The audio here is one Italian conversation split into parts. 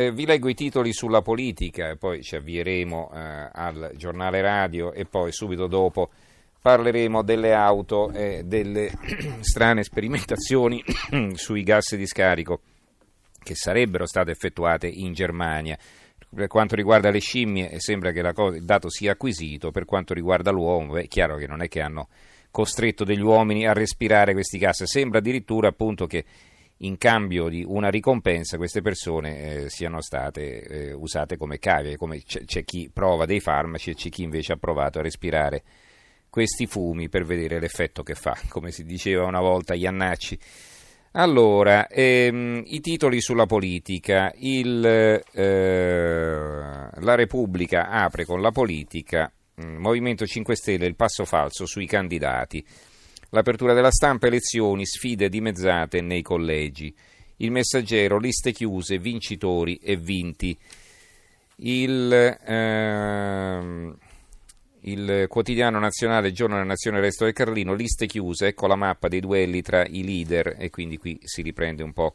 Eh, vi leggo i titoli sulla politica poi ci avvieremo eh, al giornale radio e poi subito dopo parleremo delle auto e delle strane sperimentazioni sui gas di scarico che sarebbero state effettuate in Germania. Per quanto riguarda le scimmie sembra che cosa, il dato sia acquisito, per quanto riguarda l'uomo è chiaro che non è che hanno costretto degli uomini a respirare questi gas, sembra addirittura appunto che in cambio di una ricompensa queste persone eh, siano state eh, usate come cavie, come c'è, c'è, chi prova dei farmaci e c'è chi invece ha provato a respirare questi fumi per vedere l'effetto che fa, come si diceva una volta Iannacci. Allora, ehm, i titoli sulla politica. Il, eh, la Repubblica apre con la politica, mm, Movimento 5 Stelle, il passo falso sui candidati. L'apertura della stampa, elezioni, sfide dimezzate nei collegi. Il messaggero, liste chiuse, vincitori e vinti. Il, ehm, il quotidiano nazionale, Giorno della Nazione, Resto del Carlino, liste chiuse, ecco la mappa dei duelli tra i leader e quindi qui si riprende un po'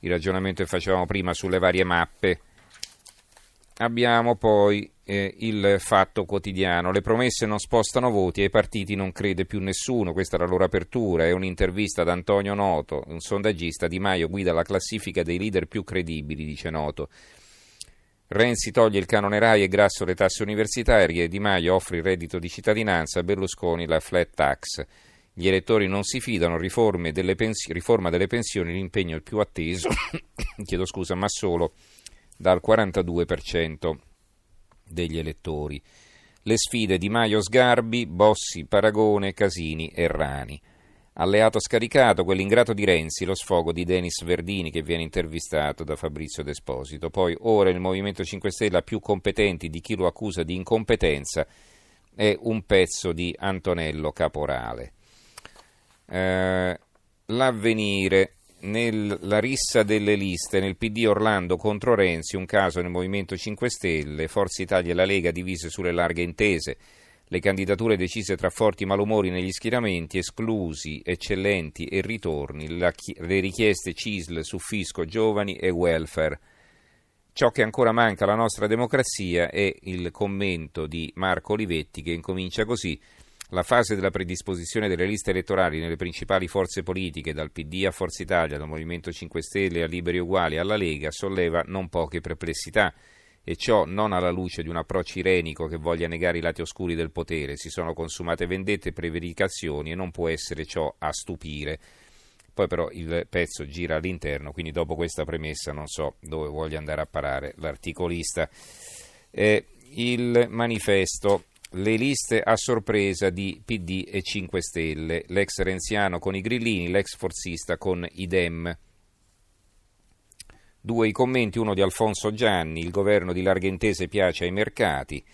il ragionamento che facevamo prima sulle varie mappe. Abbiamo poi eh, il fatto quotidiano. Le promesse non spostano voti, ai partiti non crede più nessuno. Questa è la loro apertura. È un'intervista ad Antonio Noto, un sondaggista. Di Maio guida la classifica dei leader più credibili, dice Noto. Renzi toglie il canone RAI e Grasso le tasse universitarie. Di Maio offre il reddito di cittadinanza. Berlusconi la flat tax. Gli elettori non si fidano, delle pens- riforma delle pensioni, l'impegno il più atteso, chiedo scusa, ma solo dal 42% degli elettori. Le sfide di Maio Sgarbi, Bossi, Paragone, Casini e Rani. Alleato scaricato, quell'ingrato di Renzi, lo sfogo di Denis Verdini che viene intervistato da Fabrizio Desposito. Poi ora il Movimento 5 Stelle più competenti di chi lo accusa di incompetenza è un pezzo di Antonello Caporale. Eh, l'avvenire nella rissa delle liste nel PD Orlando contro Renzi, un caso nel Movimento 5 Stelle, Forza Italia e la Lega divise sulle larghe intese, le candidature decise tra forti malumori negli schieramenti, esclusi, eccellenti e ritorni, la, le richieste CISL su fisco, giovani e welfare. Ciò che ancora manca alla nostra democrazia è il commento di Marco Olivetti che incomincia così. La fase della predisposizione delle liste elettorali nelle principali forze politiche, dal PD a Forza Italia, dal Movimento 5 Stelle a Liberi Uguali alla Lega, solleva non poche perplessità e ciò non alla luce di un approccio irenico che voglia negare i lati oscuri del potere. Si sono consumate vendette e prevaricazioni e non può essere ciò a stupire. Poi però il pezzo gira all'interno, quindi dopo questa premessa non so dove voglia andare a parare l'articolista. Eh, il manifesto le liste a sorpresa di PD e 5 Stelle, l'ex renziano con i grillini, l'ex forzista con i Dem. Due i commenti, uno di Alfonso Gianni, il governo di larghe intese piace ai mercati.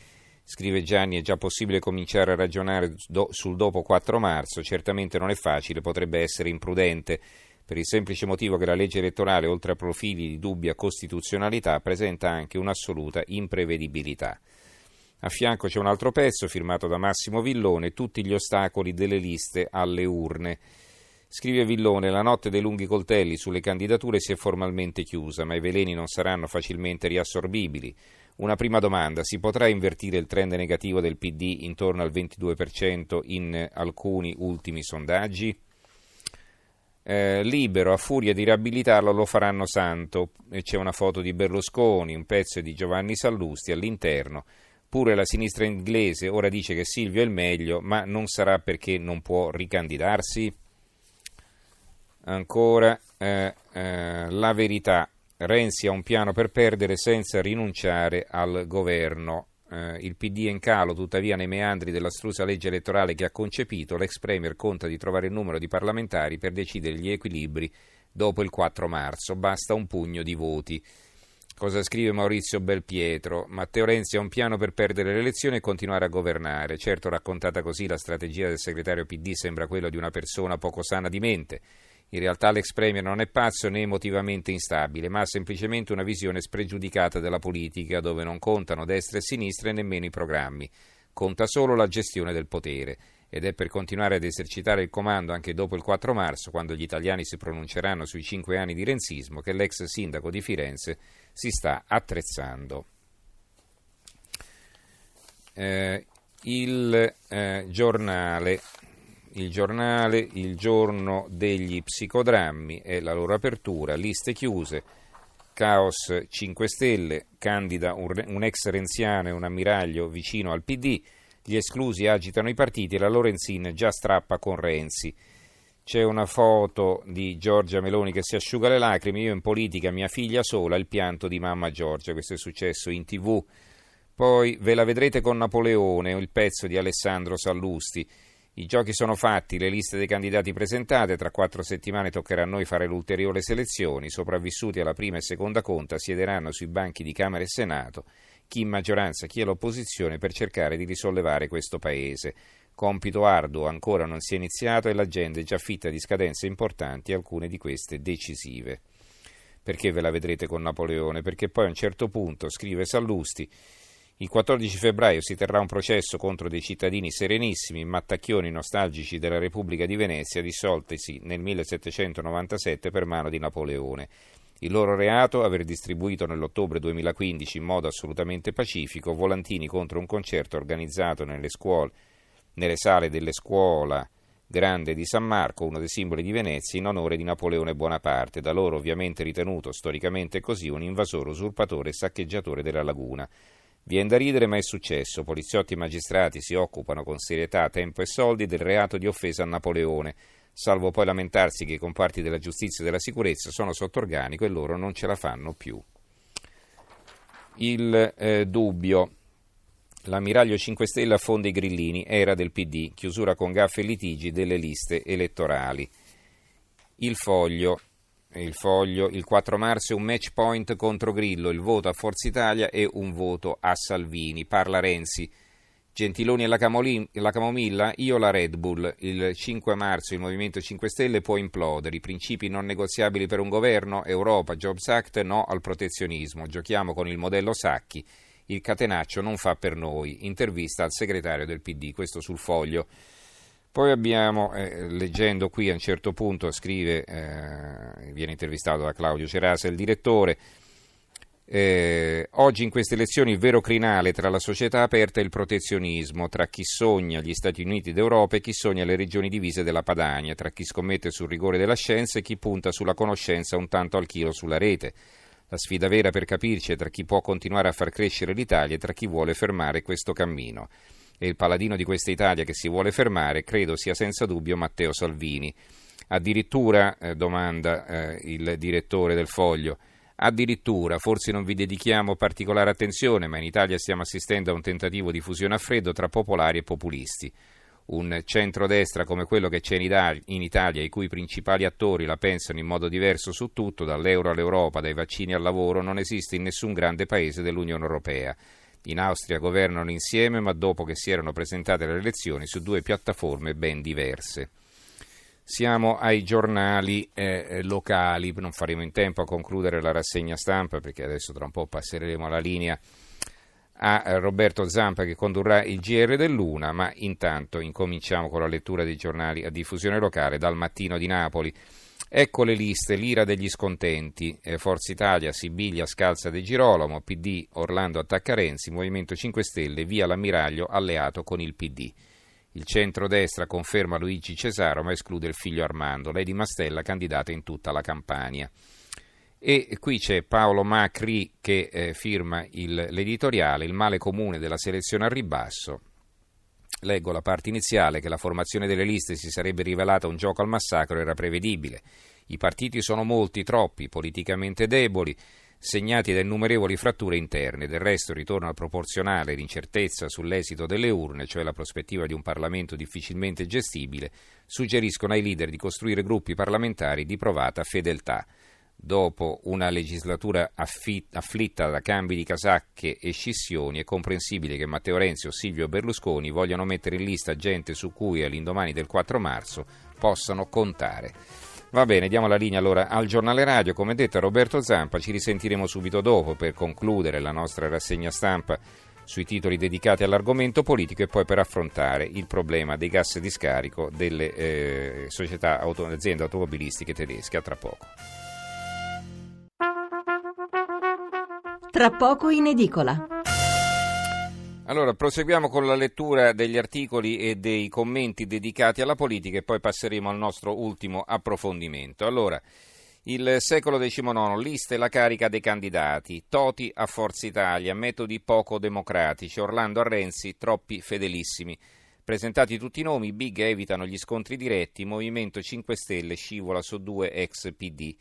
Scrive Gianni, è già possibile cominciare a ragionare sul dopo 4 marzo, certamente non è facile, potrebbe essere imprudente, per il semplice motivo che la legge elettorale, oltre a profili di dubbia costituzionalità, presenta anche un'assoluta imprevedibilità. A fianco c'è un altro pezzo firmato da Massimo Villone, tutti gli ostacoli delle liste alle urne. Scrive Villone, la notte dei lunghi coltelli sulle candidature si è formalmente chiusa, ma i veleni non saranno facilmente riassorbibili. Una prima domanda, si potrà invertire il trend negativo del PD intorno al 22% in alcuni ultimi sondaggi? Eh, libero, a furia di riabilitarlo lo faranno santo. C'è una foto di Berlusconi, un pezzo di Giovanni Sallusti all'interno. Pure la sinistra inglese ora dice che Silvio è il meglio, ma non sarà perché non può ricandidarsi? Ancora eh, eh, la verità. Renzi ha un piano per perdere senza rinunciare al governo. Eh, il PD è in calo, tuttavia, nei meandri dell'astrusa legge elettorale che ha concepito, l'ex Premier conta di trovare il numero di parlamentari per decidere gli equilibri dopo il 4 marzo. Basta un pugno di voti. Cosa scrive Maurizio Belpietro? Matteo Renzi ha un piano per perdere le elezioni e continuare a governare. Certo, raccontata così, la strategia del segretario PD sembra quella di una persona poco sana di mente. In realtà l'ex Premier non è pazzo né emotivamente instabile, ma ha semplicemente una visione spregiudicata della politica, dove non contano destra e sinistra e nemmeno i programmi. Conta solo la gestione del potere. ed è per continuare ad esercitare il comando anche dopo il 4 marzo, quando gli italiani si pronunceranno sui cinque anni di renzismo, che l'ex sindaco di Firenze si sta attrezzando. Eh, il eh, giornale il giornale, il giorno degli psicodrammi e la loro apertura, liste chiuse, caos 5 Stelle, candida un, un ex renziano e un ammiraglio vicino al PD, gli esclusi agitano i partiti e la Lorenzin già strappa con Renzi. C'è una foto di Giorgia Meloni che si asciuga le lacrime, io in politica, mia figlia sola, il pianto di mamma Giorgia, questo è successo in tv. Poi ve la vedrete con Napoleone, il pezzo di Alessandro Sallusti. I giochi sono fatti, le liste dei candidati presentate, tra quattro settimane toccherà a noi fare le ulteriori selezioni, i sopravvissuti alla prima e seconda conta siederanno sui banchi di Camera e Senato, chi in maggioranza, chi all'opposizione, per cercare di risollevare questo Paese. Compito arduo ancora non si è iniziato e l'agenda è già fitta di scadenze importanti, alcune di queste decisive. Perché ve la vedrete con Napoleone? Perché poi a un certo punto, scrive Sallusti, il 14 febbraio si terrà un processo contro dei cittadini serenissimi, mattacchioni nostalgici della Repubblica di Venezia, dissoltesi nel 1797 per mano di Napoleone. Il loro reato aver distribuito nell'ottobre 2015 in modo assolutamente pacifico volantini contro un concerto organizzato nelle, scuole, nelle sale delle scuola grande di San Marco, uno dei simboli di Venezia, in onore di Napoleone Bonaparte, da loro ovviamente ritenuto storicamente così un invasore, usurpatore e saccheggiatore della laguna. Viene da ridere, ma è successo. Poliziotti e magistrati si occupano con serietà, tempo e soldi del reato di offesa a Napoleone, salvo poi lamentarsi che i comparti della giustizia e della sicurezza sono sotto organico e loro non ce la fanno più. Il eh, dubbio. L'ammiraglio 5 Stelle affonda i grillini, era del PD, chiusura con gaffe e litigi delle liste elettorali. Il foglio il foglio, il 4 marzo un match point contro Grillo, il voto a Forza Italia e un voto a Salvini. Parla Renzi. Gentiloni e la, Camolin, la Camomilla, io la Red Bull. Il 5 marzo il Movimento 5 Stelle può implodere. I principi non negoziabili per un governo, Europa, Jobs Act, no al protezionismo. Giochiamo con il modello Sacchi. Il catenaccio non fa per noi. Intervista al segretario del PD, questo sul foglio. Poi abbiamo, eh, leggendo qui a un certo punto, scrive, eh, viene intervistato da Claudio Cerasa, il direttore, eh, oggi in queste elezioni il vero crinale tra la società aperta e il protezionismo, tra chi sogna gli Stati Uniti d'Europa e chi sogna le regioni divise della Padania, tra chi scommette sul rigore della scienza e chi punta sulla conoscenza un tanto al chilo sulla rete. La sfida vera per capirci è tra chi può continuare a far crescere l'Italia e tra chi vuole fermare questo cammino e il paladino di questa Italia che si vuole fermare, credo sia senza dubbio Matteo Salvini. Addirittura, eh, domanda eh, il direttore del Foglio, addirittura, forse non vi dedichiamo particolare attenzione, ma in Italia stiamo assistendo a un tentativo di fusione a freddo tra popolari e populisti. Un centrodestra come quello che c'è in Italia, i cui principali attori la pensano in modo diverso su tutto, dall'euro all'Europa, dai vaccini al lavoro, non esiste in nessun grande paese dell'Unione Europea. In Austria governano insieme, ma dopo che si erano presentate le elezioni su due piattaforme ben diverse. Siamo ai giornali eh, eh, locali, non faremo in tempo a concludere la rassegna stampa perché adesso tra un po' passeremo la linea a Roberto Zampa che condurrà il GR dell'Una, ma intanto incominciamo con la lettura dei giornali a diffusione locale dal mattino di Napoli. Ecco le liste, l'ira degli scontenti, eh, Forza Italia, Sibiglia, Scalza De Girolamo, PD, Orlando attacca Renzi, Movimento 5 Stelle, via l'ammiraglio alleato con il PD. Il centro-destra conferma Luigi Cesaro ma esclude il figlio Armando, lei di Mastella candidata in tutta la Campania. E qui c'è Paolo Macri che eh, firma il, l'editoriale Il male comune della selezione al ribasso, Leggo la parte iniziale che la formazione delle liste si sarebbe rivelata un gioco al massacro era prevedibile. I partiti sono molti, troppi, politicamente deboli, segnati da innumerevoli fratture interne. Del resto ritorno al proporzionale l'incertezza sull'esito delle urne, cioè la prospettiva di un Parlamento difficilmente gestibile, suggeriscono ai leader di costruire gruppi parlamentari di provata fedeltà. Dopo una legislatura afflitta da cambi di casacche e scissioni, è comprensibile che Matteo Renzi o Silvio Berlusconi vogliano mettere in lista gente su cui all'indomani del 4 marzo possano contare. Va bene, diamo la linea allora al giornale radio. Come detto a Roberto Zampa, ci risentiremo subito dopo per concludere la nostra rassegna stampa sui titoli dedicati all'argomento politico e poi per affrontare il problema dei gas di scarico delle eh, società auto, aziende automobilistiche tedesche. A tra poco. Tra poco in edicola. Allora, proseguiamo con la lettura degli articoli e dei commenti dedicati alla politica e poi passeremo al nostro ultimo approfondimento. Allora, il secolo XIX, liste la carica dei candidati, Toti a Forza Italia, metodi poco democratici, Orlando a Renzi, troppi fedelissimi. Presentati tutti i nomi, Big evitano gli scontri diretti, Movimento 5 Stelle scivola su due ex PD.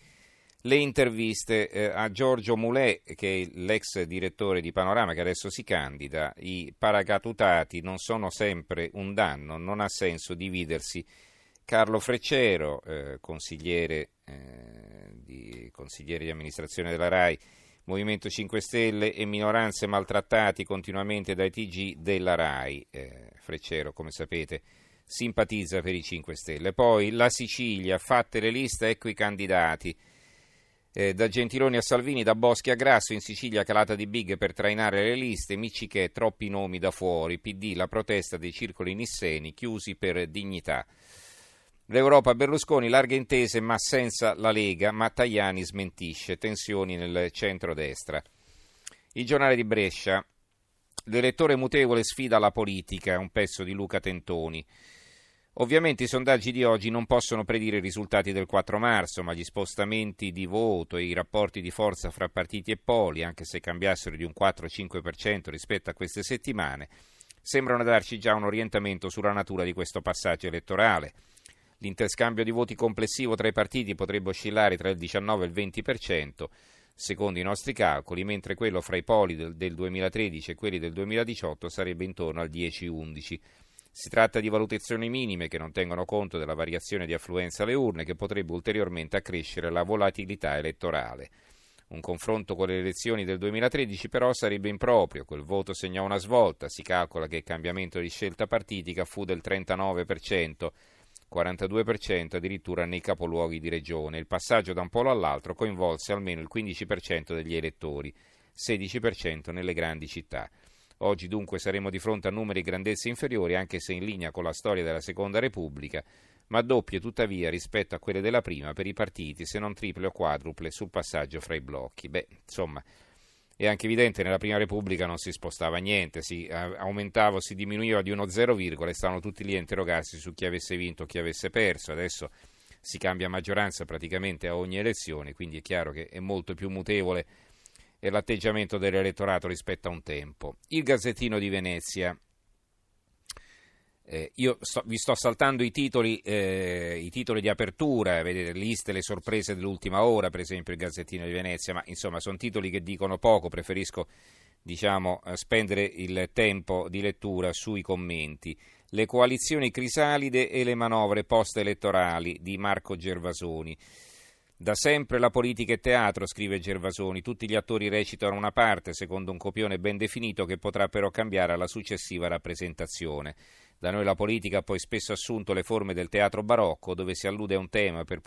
Le interviste eh, a Giorgio Moulet, che è l'ex direttore di Panorama che adesso si candida, i paracadutati non sono sempre un danno, non ha senso dividersi. Carlo Freccero, eh, consigliere eh, di, consigliere di amministrazione della RAI, Movimento 5 Stelle e minoranze maltrattati continuamente dai TG della RAI. Eh, Freccero, come sapete, simpatizza per i 5 Stelle. Poi la Sicilia, fatte le liste, ecco i candidati. Eh, da Gentiloni a Salvini, da Boschi a Grasso, in Sicilia calata di big per trainare le liste, Miccichè, troppi nomi da fuori, PD, la protesta dei circoli nisseni, chiusi per dignità. L'Europa Berlusconi, larghe intese ma senza la Lega, ma Tajani smentisce, tensioni nel centro-destra. Il giornale di Brescia, l'elettore mutevole sfida la politica, un pezzo di Luca Tentoni. Ovviamente i sondaggi di oggi non possono predire i risultati del 4 marzo, ma gli spostamenti di voto e i rapporti di forza fra partiti e poli, anche se cambiassero di un 4-5% rispetto a queste settimane, sembrano darci già un orientamento sulla natura di questo passaggio elettorale. L'interscambio di voti complessivo tra i partiti potrebbe oscillare tra il 19 e il 20%, secondo i nostri calcoli, mentre quello fra i poli del, del 2013 e quelli del 2018 sarebbe intorno al 10-11%. Si tratta di valutazioni minime che non tengono conto della variazione di affluenza alle urne che potrebbe ulteriormente accrescere la volatilità elettorale. Un confronto con le elezioni del 2013 però sarebbe improprio, quel voto segnò una svolta, si calcola che il cambiamento di scelta partitica fu del 39%, 42% addirittura nei capoluoghi di regione. Il passaggio da un polo all'altro coinvolse almeno il 15% degli elettori, 16% nelle grandi città. Oggi dunque saremo di fronte a numeri grandezze inferiori, anche se in linea con la storia della Seconda Repubblica, ma doppie tuttavia rispetto a quelle della prima per i partiti, se non triple o quadruple sul passaggio fra i blocchi. Beh, insomma, è anche evidente nella Prima Repubblica non si spostava niente, si aumentava o si diminuiva di uno zero virgola e stavano tutti lì a interrogarsi su chi avesse vinto o chi avesse perso. Adesso si cambia maggioranza praticamente a ogni elezione, quindi è chiaro che è molto più mutevole l'atteggiamento dell'elettorato rispetto a un tempo. Il Gazzettino di Venezia eh, io sto, vi sto saltando i titoli, eh, i titoli, di apertura, vedete, liste, le sorprese dell'ultima ora, per esempio il Gazzettino di Venezia, ma insomma sono titoli che dicono poco, preferisco diciamo, eh, spendere il tempo di lettura sui commenti. Le coalizioni crisalide e le manovre post-elettorali di Marco Gervasoni. Da sempre la politica è teatro, scrive Gervasoni, tutti gli attori recitano una parte secondo un copione ben definito che potrà però cambiare alla successiva rappresentazione. Da noi la politica ha poi spesso assunto le forme del teatro barocco, dove si allude a un tema per,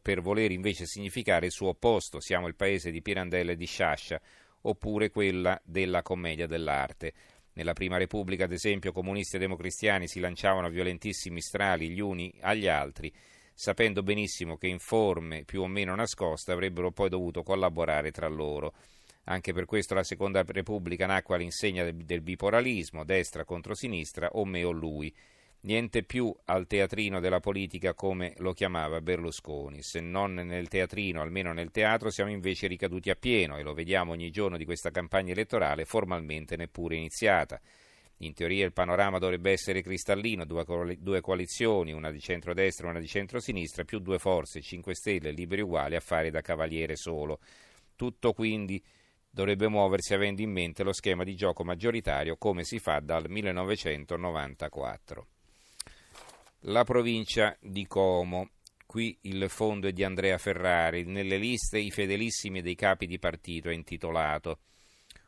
per voler invece significare il suo opposto, siamo il paese di Pirandello e di Sciascia, oppure quella della commedia dell'arte. Nella Prima Repubblica, ad esempio, comunisti e democristiani si lanciavano a violentissimi strali gli uni agli altri, sapendo benissimo che in forme più o meno nascoste avrebbero poi dovuto collaborare tra loro. Anche per questo la Seconda Repubblica nacque all'insegna del, del bipolarismo, destra contro sinistra o me o lui. Niente più al teatrino della politica come lo chiamava Berlusconi. Se non nel teatrino, almeno nel teatro, siamo invece ricaduti a pieno e lo vediamo ogni giorno di questa campagna elettorale formalmente neppure iniziata. In teoria il panorama dovrebbe essere cristallino, due, coalizioni, una di centrodestra e una di centrosinistra, più due forze, 5 Stelle, liberi uguali, a fare da cavaliere solo. Tutto quindi dovrebbe muoversi avendo in mente lo schema di gioco maggioritario come si fa dal 1994. La provincia di Como. Qui il fondo è di Andrea Ferrari. Nelle liste i fedelissimi dei capi di partito è intitolato.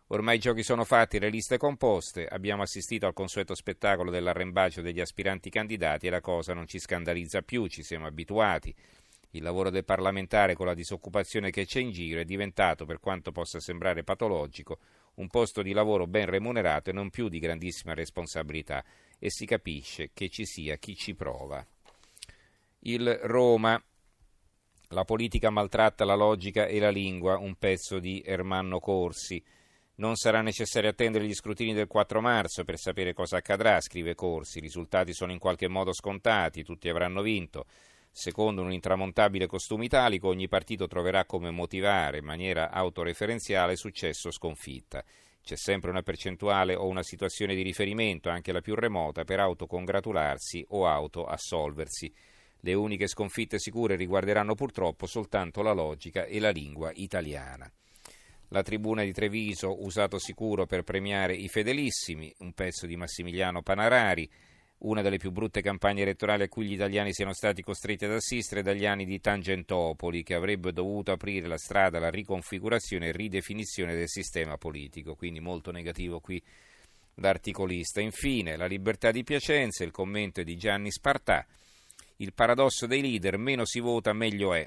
Ormai i giochi sono fatti, le liste composte, abbiamo assistito al consueto spettacolo dell'arrembaggio degli aspiranti candidati e la cosa non ci scandalizza più, ci siamo abituati. Il lavoro del parlamentare con la disoccupazione che c'è in giro è diventato, per quanto possa sembrare patologico, un posto di lavoro ben remunerato e non più di grandissima responsabilità e si capisce che ci sia chi ci prova. Il Roma, la politica maltratta la logica e la lingua, un pezzo di Ermanno Corsi. Non sarà necessario attendere gli scrutini del 4 marzo per sapere cosa accadrà, scrive Corsi. I risultati sono in qualche modo scontati, tutti avranno vinto. Secondo un intramontabile costume italico, ogni partito troverà come motivare in maniera autoreferenziale successo o sconfitta. C'è sempre una percentuale o una situazione di riferimento, anche la più remota, per autocongratularsi o autoassolversi. Le uniche sconfitte sicure riguarderanno purtroppo soltanto la logica e la lingua italiana. La tribuna di Treviso, usato sicuro per premiare i fedelissimi, un pezzo di Massimiliano Panarari, una delle più brutte campagne elettorali a cui gli italiani siano stati costretti ad assistere dagli anni di Tangentopoli, che avrebbe dovuto aprire la strada alla riconfigurazione e ridefinizione del sistema politico. Quindi molto negativo qui l'articolista. Infine, la libertà di Piacenza, il commento è di Gianni Spartà. Il paradosso dei leader, meno si vota meglio è.